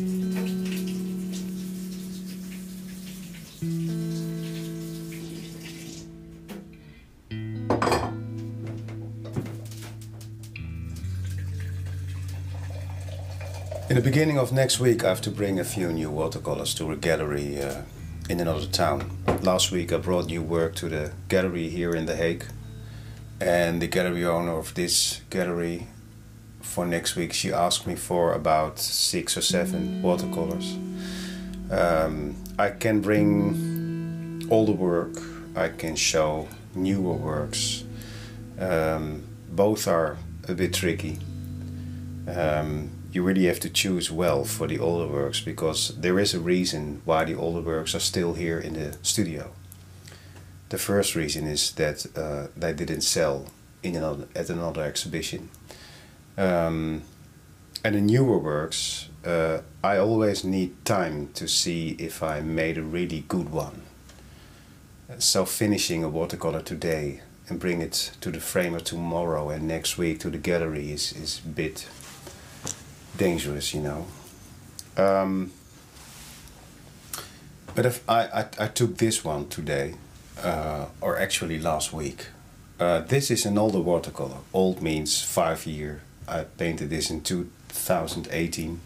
In the beginning of next week, I have to bring a few new watercolors to a gallery uh, in another town. Last week, I brought new work to the gallery here in The Hague, and the gallery owner of this gallery for next week, she asked me for about six or seven watercolors. Um, I can bring older work, I can show newer works. Um, both are a bit tricky. Um, you really have to choose well for the older works because there is a reason why the older works are still here in the studio. The first reason is that uh, they didn't sell in another, at another exhibition. Um, and in newer works, uh, I always need time to see if I made a really good one. So finishing a watercolor today and bring it to the framer tomorrow and next week to the gallery is, is a bit dangerous, you know. Um, but if I, I, I, took this one today, uh, or actually last week. Uh, this is an older watercolor. Old means five year. I painted this in 2018.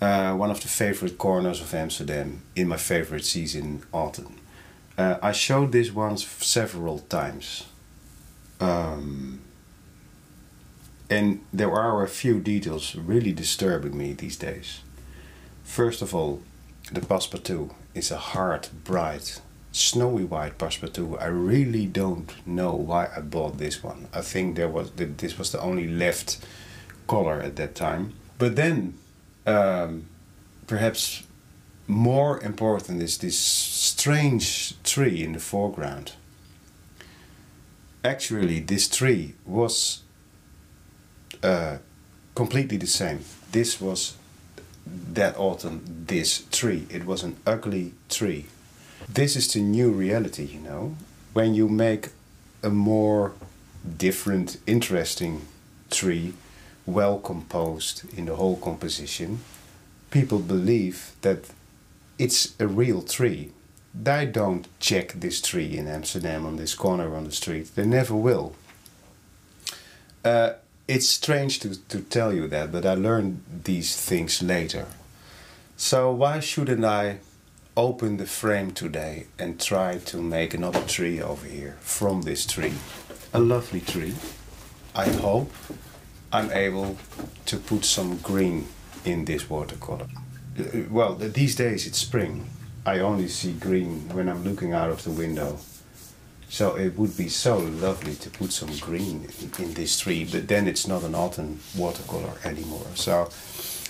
Uh, one of the favorite corners of Amsterdam in my favorite season, autumn. Uh, I showed this once several times. Um, and there are a few details really disturbing me these days. First of all, the Passepartout is a hard, bright, snowy white Passepartout. I really don't know why I bought this one. I think there was this was the only left color at that time. But then, um, perhaps more important is this strange tree in the foreground. Actually, this tree was uh, completely the same. This was that autumn this tree. It was an ugly tree. This is the new reality, you know. When you make a more different, interesting tree, well composed in the whole composition, people believe that it's a real tree. They don't check this tree in Amsterdam on this corner on the street. They never will. Uh, it's strange to, to tell you that, but I learned these things later. So why shouldn't I open the frame today and try to make another tree over here from this tree? A lovely tree. I hope I'm able to put some green in this watercolor. Uh, well, these days it's spring. I only see green when I'm looking out of the window. So it would be so lovely to put some green in, in this tree, but then it's not an autumn watercolor anymore. So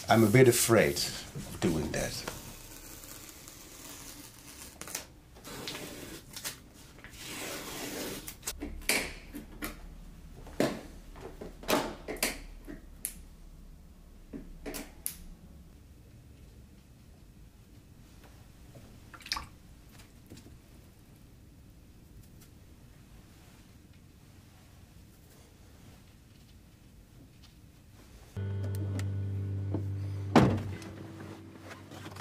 I'm a bit afraid of doing that.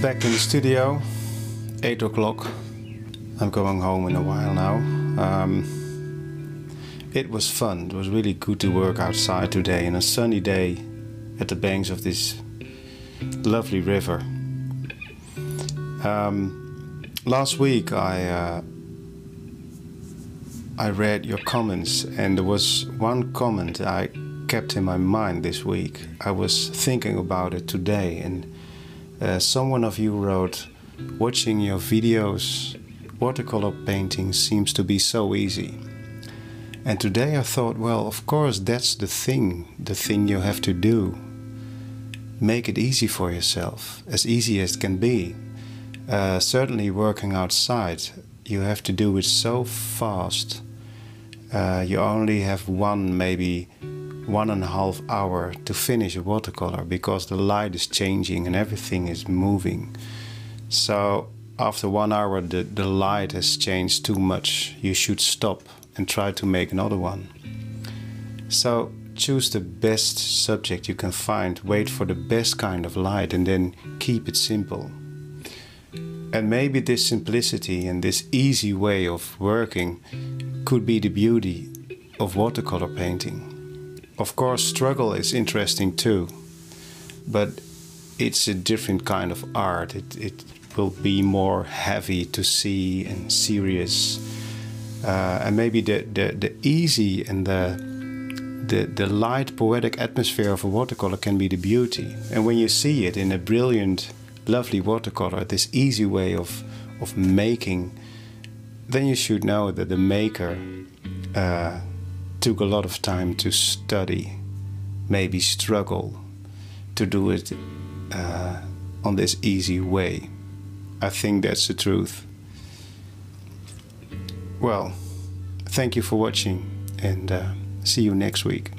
back in the studio, 8 o'clock. I'm going home in a while now. Um, it was fun. It was really good to work outside today in a sunny day at the banks of this lovely river. Um, last week I uh, I read your comments and there was one comment I kept in my mind this week. I was thinking about it today and uh, someone of you wrote, watching your videos, watercolor painting seems to be so easy. And today I thought, well, of course, that's the thing, the thing you have to do. Make it easy for yourself, as easy as it can be. Uh, certainly, working outside, you have to do it so fast. Uh, you only have one, maybe one and a half hour to finish a watercolor because the light is changing and everything is moving. So after one hour the, the light has changed too much. You should stop and try to make another one. So choose the best subject you can find, wait for the best kind of light and then keep it simple. And maybe this simplicity and this easy way of working could be the beauty of watercolor painting. Of course, struggle is interesting too, but it's a different kind of art. It, it will be more heavy to see and serious. Uh, and maybe the, the, the easy and the, the, the light poetic atmosphere of a watercolor can be the beauty. And when you see it in a brilliant, lovely watercolor, this easy way of, of making, then you should know that the maker uh, took a lot of time to study, maybe struggle to do it uh, on this easy way. I think that's the truth. Well, thank you for watching and uh, see you next week.